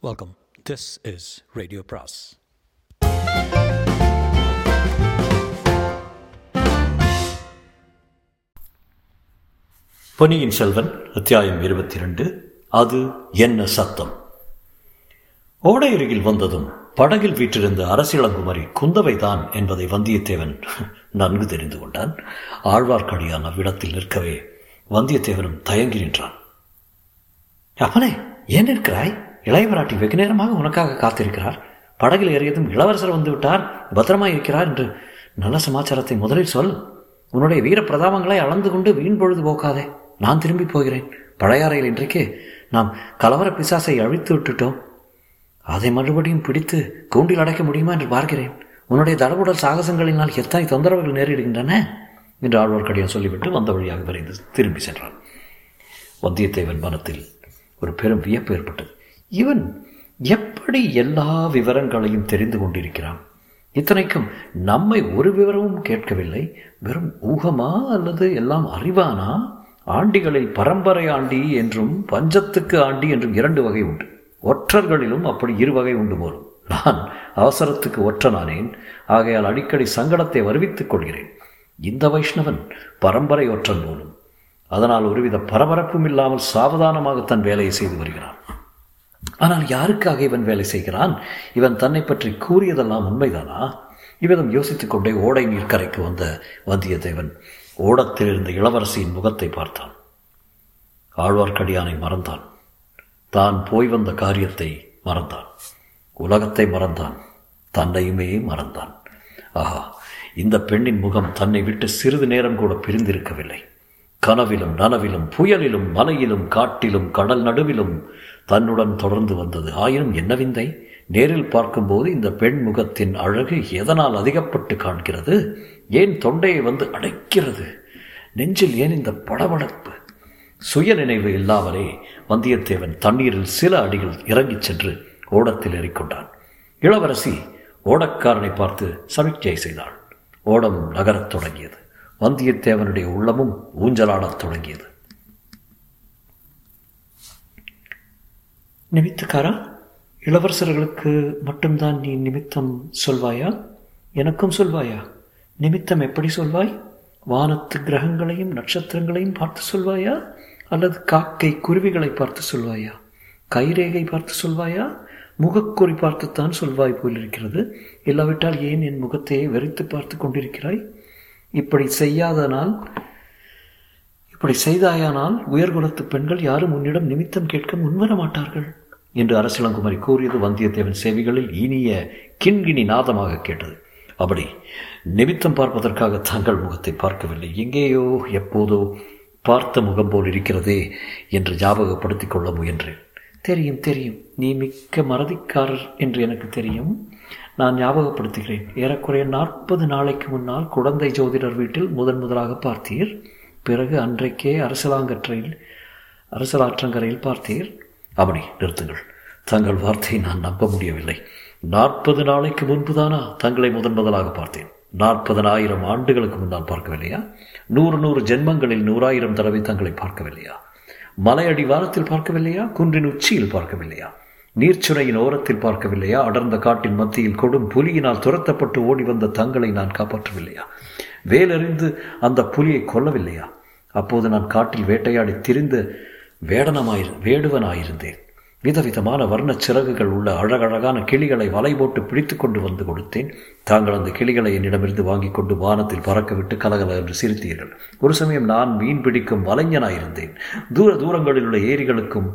Welcome this is radio பிராஸ் பொன்னியின் செல்வன் அத்தியாயம் இருபத்தி இரண்டு அது என்ன சத்தம்? ஓடையருகில் வந்ததும் படகில் வீற்றிருந்த அரசியலங்குமரி குந்தவைதான் என்பதை வந்தியத்தேவன் நன்கு தெரிந்து கொண்டான். ஆழ்வார்க்கடியான் அவ்விடத்தில் நிற்கவே வந்தியத்தேவனும் தயங்கி நின்றான். அப்பனே ஏன் நிற்கிறாய்? இளையவராட்டி வெகு நேரமாக உனக்காக காத்திருக்கிறார். படகில் ஏறியதும் இளவரசர் வந்துவிட்டார். பத்திரமாய் இருக்கிறார் என்று நல்ல சமாச்சாரத்தை முதலில் சொல். உன்னுடைய வீர பிரதாபங்களை அளந்து கொண்டு வீண் பொழுது போக்காதே. நான் திரும்பி போகிறேன். பழையாறையில் இன்றைக்கு நாம் கலவர பிசாசை அழித்து விட்டுட்டோம். அதை மறுபடியும் பிடித்து கூண்டில் அடைக்க முடியுமா என்று பார்க்கிறேன். உன்னுடைய தடபுடல் சாகசங்களினால் எத்தனை தொந்தரவுகள் நேரிடுகின்றன? என்று ஆழ்வார்க்கடியான் சொல்லிவிட்டு வந்த வழியாக விரைந்து திரும்பி சென்றான். வந்தியத்தேவன் மனத்தில் ஒரு பெரும் வியப்பு ஏற்பட்டது. இவன் எப்படி எல்லா விவரங்களையும் தெரிந்து கொண்டிருக்கிறான்? இத்தனைக்கும் நம்மை ஒரு விவரமும் கேட்கவில்லை. வெறும் ஊகமா அல்லது எல்லாம் அறிவானா? ஆண்டிகளில் பரம்பரை ஆண்டி என்றும் பஞ்சத்துக்கு ஆண்டி என்றும் இரண்டு வகை உண்டு. ஒற்றர்களிலும் அப்படி இரு வகை உண்டு போலும். நான் அவசரத்துக்கு ஒற்றனானேன். ஆகையால் அடிக்கடி சங்கடத்தை வருவித்துக் கொள்கிறேன். இந்த வைஷ்ணவன் பரம்பரை ஒற்றன் போலும். அதனால் ஒருவித பரபரப்பும் இல்லாமல் சாவதானமாக தன் வேலையை செய்து வருகிறான். ஆனால் யாருக்காக இவன் வேலை செய்கிறான்? இவன் தன்னை பற்றி கூறியதெல்லாம் உண்மைதானா? இவ்விதம் யோசித்துக் கொண்டே ஓடை நீர்க்கரைக்கு வந்த வந்தியத்தேவன் ஓடத்தில் இருந்த இளவரசியின் முகத்தை பார்த்தான். ஆழ்வார்க்கடியானை மறந்தான். தான் போய் வந்த காரியத்தை மறந்தான். உலகத்தை மறந்தான். தன்னையுமே மறந்தான். ஆஹா இந்த பெண்ணின் முகம் தன்னை விட்டு சிறிது நேரம் கூட பிரிந்திருக்கவில்லை. கனவிலும் நனவிலும் புயலிலும் மலையிலும் காட்டிலும் கடல் நடுவிலும் தன்னுடன் தொடர்ந்து வந்தது. ஆயினும் என்ன விந்தை? நேரில் பார்க்கும்போது இந்த பெண் முகத்தின் அழகு எதனால் அதிகப்பட்டு காண்கிறது? ஏன் தொண்டையை வந்து அடைக்கிறது? நெஞ்சில் ஏன் இந்த படபடப்பு? சுய நினைவு இல்லாமலே வந்தியத்தேவன் தண்ணீரில் சில அடிகள் இறங்கிச் சென்று ஓடத்தில் ஏறிக்கொண்டான். இளவரசி ஓடக்காரனை பார்த்து சமிக்ஞை செய்தாள். ஓடம் நகரத் தொடங்கியது. வந்தியத்தேவனுடைய உள்ளமும் ஊஞ்சலாடத் தொடங்கியது. நிமித்தக்காரா? இளவரசர்களுக்கு மட்டும்தான் நீ நிமித்தம் சொல்வாயா? எனக்கும் சொல்வாயா? நிமித்தம் எப்படி சொல்வாய்? வானத்து கிரகங்களையும் நட்சத்திரங்களையும் பார்த்து சொல்வாயா? அல்லது காக்கை குருவிகளை பார்த்து சொல்வாயா? கைரேகை பார்த்து சொல்வாயா? முகக்குறி பார்த்துத்தான் சொல்வாய் போலிருக்கிறது. இல்லாவிட்டால் ஏன் என் முகத்தையே வெறித்து பார்த்து கொண்டிருக்கிறாய்? இப்படி செய்யாதனால் இப்படி செய்தாயானால் உயர்குலத்து பெண்கள் யாரும் உன்னிடம் நிமித்தம் கேட்க முன்வர மாட்டார்கள் என்று அரசிலங்குமரி கூறியது வந்தியத்தேவன் சேவிகளில் இனிய கிண்கிணி நாதமாக கேட்டது. அப்படி நிமித்தம் பார்ப்பதற்காக தங்கள் முகத்தை பார்க்கவில்லை. எங்கேயோ எப்போதோ பார்த்த முகம் போல் இருக்கிறதே என்று ஞாபகப்படுத்தி கொள்ள முயன்றேன். தெரியும் தெரியும். நீ மிக்க மறதிக்காரர் என்று எனக்கு தெரியும். நான் ஞாபகப்படுத்துகிறேன். ஏறக்குறைய நாற்பது நாளைக்கு முன்னால் குழந்தை ஜோதிடர் வீட்டில் முதன் முதலாக பார்த்தீர். பிறகு அன்றைக்கே அரசலாங்கற்றையில் அரசலாற்றங்கரையில் பார்த்தீர். அப்படி நிறுத்துங்கள். தங்கள் வார்த்தையை நான் நம்ப முடியவில்லை. நாற்பது நாளைக்கு முன்புதானா தங்களை முதன் முதலாக பார்த்தேன். நாற்பதனாயிரம் ஆண்டுகளுக்கு முன்னால் பார்க்கவில்லையா? நூறு நூறு ஜென்மங்களில் நூறாயிரம் தடவை தங்களை பார்க்கவில்லையா? மலையடி வாரத்தில் பார்க்கவில்லையா? குன்றின் உச்சியில் பார்க்கவில்லையா? நீர்ச்சுனையின் ஓரத்தில் பார்க்கவில்லையா? அடர்ந்த காட்டின் மத்தியில் கொடும் புலியினால் துரத்தப்பட்டு ஓடி வந்த தங்களை நான் காப்பாற்றவில்லையா? வேலறிந்து அந்த புலியை கொல்லவில்லையா? அப்போது நான் காட்டில் வேட்டையாடி திரிந்த வேடனமாயிரு வேடுவனாயிருந்தேன். விதவிதமான வர்ண சிறகுகள் உள்ள அழகழகான கிளிகளை வலை போட்டு பிடித்து கொண்டு வந்து கொடுத்தேன். தாங்கள் அந்த கிளிகளை என்னிடமிருந்து வாங்கி கொண்டு வானத்தில் பறக்க விட்டு கலகல என்று சிரித்தீர்கள். ஒரு சமயம் நான் மீன் பிடிக்கும் வலைஞனாயிருந்தேன். தூர தூரங்களில் உள்ள ஏரிகளுக்கும்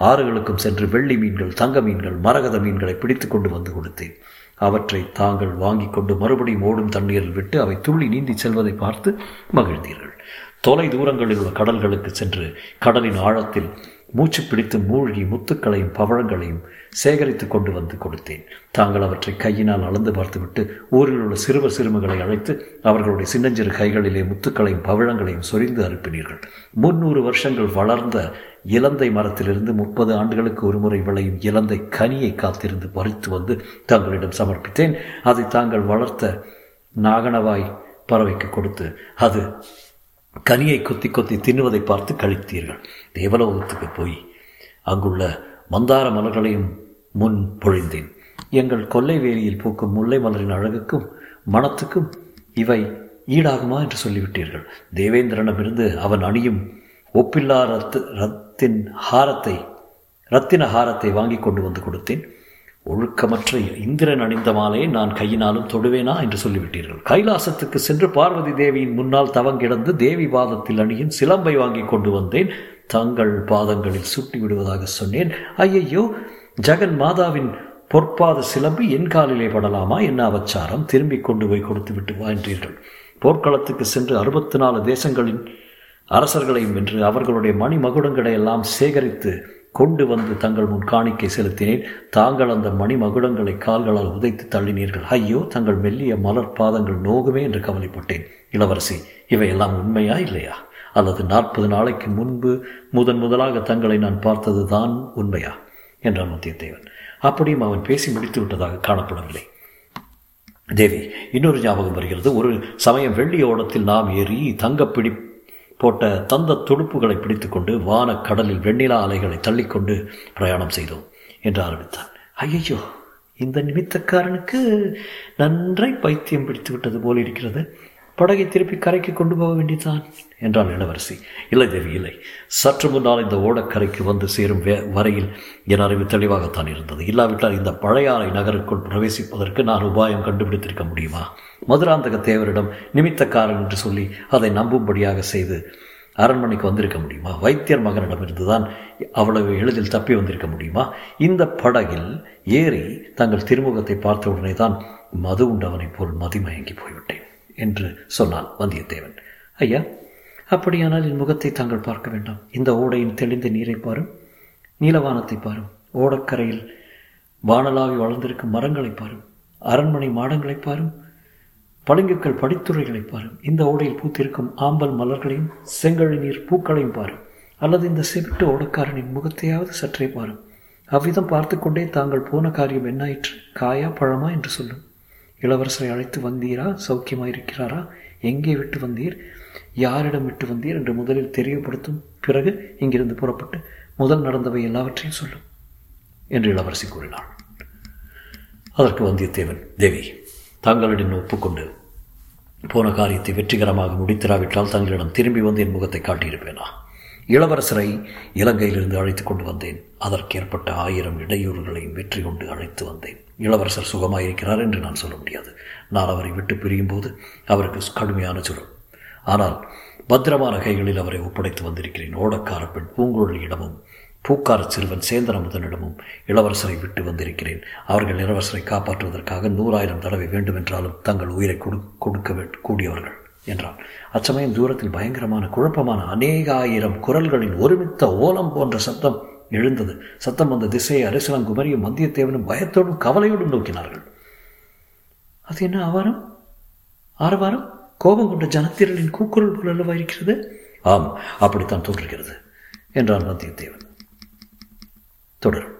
ஆறுகளுக்கும் சென்று வெள்ளி மீன்கள் தங்க மீன்கள் மரகத மீன்களை பிடித்து கொண்டு வந்து கொடுத்தேன். அவற்றை தாங்கள் வாங்கி கொண்டு மறுபடியும் ஓடும் தண்ணீரில் விட்டு அவை துள்ளி நீந்தி செல்வதை பார்த்து மகிழ்ந்தீர்கள். தொலை தூரங்களில் உள்ள கடல்களுக்கு சென்று கடலின் ஆழத்தில் மூச்சு பிடித்து மூழ்கி முத்துக்களையும் பவழங்களையும் சேகரித்து கொண்டு வந்து கொடுத்தேன். தாங்கள் அவற்றை கையினால் அளந்து பார்த்துவிட்டு ஊரில் உள்ள சிறுவர் சிறுமிகளை அழைத்து அவர்களுடைய சின்னஞ்சிறு கைகளிலே முத்துக்களையும் பவழங்களையும் சொரிந்து அனுப்பினீர்கள். முன்னூறு வருஷங்கள் வளர்ந்த இலந்தை மரத்திலிருந்து முப்பது ஆண்டுகளுக்கு ஒருமுறை விளையும் இலந்தை கனியை காத்திருந்து பறித்து வந்து தங்களிடம் சமர்ப்பித்தேன். அதை தாங்கள் வளர்த்த நாகனவாய் பறவைக்கு கொடுத்து அது கனியை கொத்தி கொத்தி தின்னுவதை பார்த்து கழித்தீர்கள். தேவலோகத்துக்கு போய் அங்குள்ள மந்தார மலர்களையும் முன் பொழிந்தேன். எங்கள் கொல்லை வேலியில் பூக்கும் முல்லை மலரின் அழகுக்கும் மனத்துக்கும் இவை ஈடாகுமா என்று சொல்லிவிட்டீர்கள். தேவேந்திரனமிருந்து அவன் அணியும் ஒப்பில்லா ரத்து ரத்தின் ஹாரத்தை ரத்தின ஹாரத்தை வாங்கி கொண்டு வந்து கொடுத்தேன். ஒழுக்கமற்ற இந்திரன் அணிந்த மாலையை நான் கையினாலும் தொடுவேனா என்று சொல்லிவிட்டீர்கள். கைலாசத்துக்கு சென்று பார்வதி தேவியின் முன்னால் தவங்கிடந்து தேவி பாதத்தில் அணியின் சிலம்பை வாங்கி கொண்டு வந்தேன். தங்கள் பாதங்களில் சுட்டி விடுவதாக சொன்னேன். ஐயையோ ஜெகன் மாதாவின் பொற்பாத சிலம்பு என் காலிலே படலாமா? என்ன அவச்சாரம் திரும்பி கொண்டு போய் கொடுத்து விட்டு வாழ்ந்தீர்கள் போர்க்களத்துக்கு சென்று அறுபத்தி நாலு தேசங்களின் அரசர்களையும் வென்று அவர்களுடைய மணிமகுடங்களை எல்லாம் சேகரித்து கொண்டு வந்து தங்கள் முன் காணிக்கை செலுத்தினேன். தாங்கள் அந்த மணிமகுடங்களை கால்களால் உதைத்து தள்ளினீர்கள். ஐயோ தங்கள் மெல்லிய மலர் பாதங்கள் நோகுமே என்று கவலைப்பட்டேன். இளவரசி இவையெல்லாம் உண்மையா இல்லையா? அல்லது நாற்பது நாளைக்கு முன்பு முதன் முதலாக தங்களை நான் பார்த்தது தான் உண்மையா? என்றான் வந்தியத்தேவன் அப்படியும் அவன் பேசி முடித்து விட்டதாக காணப்படவில்லை. தேவி இன்னொரு ஞாபகம் வருகிறது. ஒரு சமயம் வெள்ளி ஓடத்தில் நாம் ஏறி தங்கப்பிடி போட்ட தந்த துடுப்புகளை பிடித்துக்கொண்டு வான கடலில் வெண்ணிலா அலைகளை தள்ளிக்கொண்டு பிரயாணம் செய்தோம் என்று ஆரம்பித்தான் ஐயோ இந்த நிமித்தக்காரனுக்கு நன்றாய் பைத்தியம் பிடித்து விட்டது போல் இருக்கிறது. படகை திருப்பி கரைக்கு கொண்டு போக வேண்டியதான் என்றாள் இளவரசி. இல்லை தேவி இல்லை. சற்று முன்னால் இந்த ஓடக்கரைக்கு வந்து சேரும் வே வரையில் என் அறிவு தெளிவாகத்தான் இருந்தது. இல்லாவிட்டால் இந்த பழையாறை நகருக்குள் பிரவேசிப்பதற்கு நான் உபாயம் கண்டுபிடித்திருக்க முடியுமா? மதுராந்தக தேவரிடம் நிமித்தக்காரன் என்று சொல்லி அதை நம்பும்படியாக செய்து அரண்மனைக்கு வந்திருக்க முடியுமா? வைத்தியர் மகனிடமிருந்து தான் அவ்வளவு எளிதில் தப்பி வந்திருக்க முடியுமா? இந்த படகில் ஏறி தங்கள் திருமுகத்தை பார்த்தவுடனே தான் மது உண்டவனைப் போல் மதிமயங்கி போய்விட்டேன் என்று சொன்னான் வந்தியத்தேவன். ஐயா அப்படியானால் என் முகத்தை தாங்கள் பார்க்க வேண்டாம். இந்த ஓடையின் தெளிந்த நீரை பாரும் நீலவானத்தை பாரும் ஓடக்கரையில் வானலாவி வளர்ந்திருக்கும் மரங்களை பாரும் அரண்மனை மாடங்களை பாரும் பளிங்குக்கள் படித்துறைகளை பாரும். இந்த ஓடையில் பூத்திருக்கும் ஆம்பல் மலர்களையும் செங்கழி நீர் பூக்களையும் பாரும். அல்லது இந்த செவிட்டு ஓடக்காரனின் முகத்தையாவது சற்றே பாரும். அவ்விதம் பார்த்து கொண்டே தாங்கள் போன காரியம் என்னாயிற்று? காயா பழமா என்று சொல்லும். இளவரசரை அழைத்து வந்தீரா? சௌக்கியமாயிருக்கிறாரா? எங்கே விட்டு வந்தீர்? யாரிடம் விட்டு வந்தீர் என்று முதலில் தெரியப்படுத்தும் பிறகு இங்கிருந்து புறப்பட்டு முதல் நடந்தவை எல்லாவற்றையும் சொல்லும் என்று இளவரசி கூறினாள். அதற்கு வந்தியத்தேவன் தேவி தங்களிடம் ஒப்புக்கொண்டு போன காரியத்தை வெற்றிகரமாக முடித்திராவிட்டால் தங்களிடம் திரும்பி வந்து என் முகத்தை காட்டியிருப்பேனா? இளவரசரை இலங்கையிலிருந்து அழைத்து கொண்டு வந்தேன். அதற்கு ஏற்பட்ட ஆயிரம் இடையூறுகளையும் வெற்றி கொண்டு அழைத்து வந்தேன். இளவரசர் சுகமாயிருக்கிறார் என்று நான் சொல்ல முடியாது. நான் அவரை விட்டு பிரியும் போது அவருக்கு கடுமையான சுரம் ஆனால் பத்திரமான கைகளில் அவரை ஒப்படைத்து வந்திருக்கிறேன். ஓடக்கார பெண் பூங்குழலியிடமும் பூக்கார சிறுவன் சேந்தனமுதனிடமும் இளவரசரை விட்டு வந்திருக்கிறேன். அவர்கள் இளவரசரை காப்பாற்றுவதற்காக நூறாயிரம் தடவை வேண்டுமென்றாலும் தங்கள் உயிரை கொடு கொடுக்க கூடியவர்கள் என்றான். அச்சமயம் தூரத்தில் பயங்கரமான குழப்பமான அநேக ஆயிரம் குரல்களின் ஒருமித்த ஓலம் போன்ற சத்தம் எழுந்தது. சத்தம் வந்த திசையை அரசலங்குமரியும் வந்தியத்தேவனும் பயத்தோடும் கவலையோடும் நோக்கினார்கள். அது என்ன ஆவாரம்? ஆரவாரம்? கோபம் கொண்ட ஜனத்திரளின் கூக்குரல் போல் அல்லவா இருக்கிறது? ஆம் அப்படித்தான் தோன்றுகிறது என்றான் வந்தியத்தேவன். തുടരും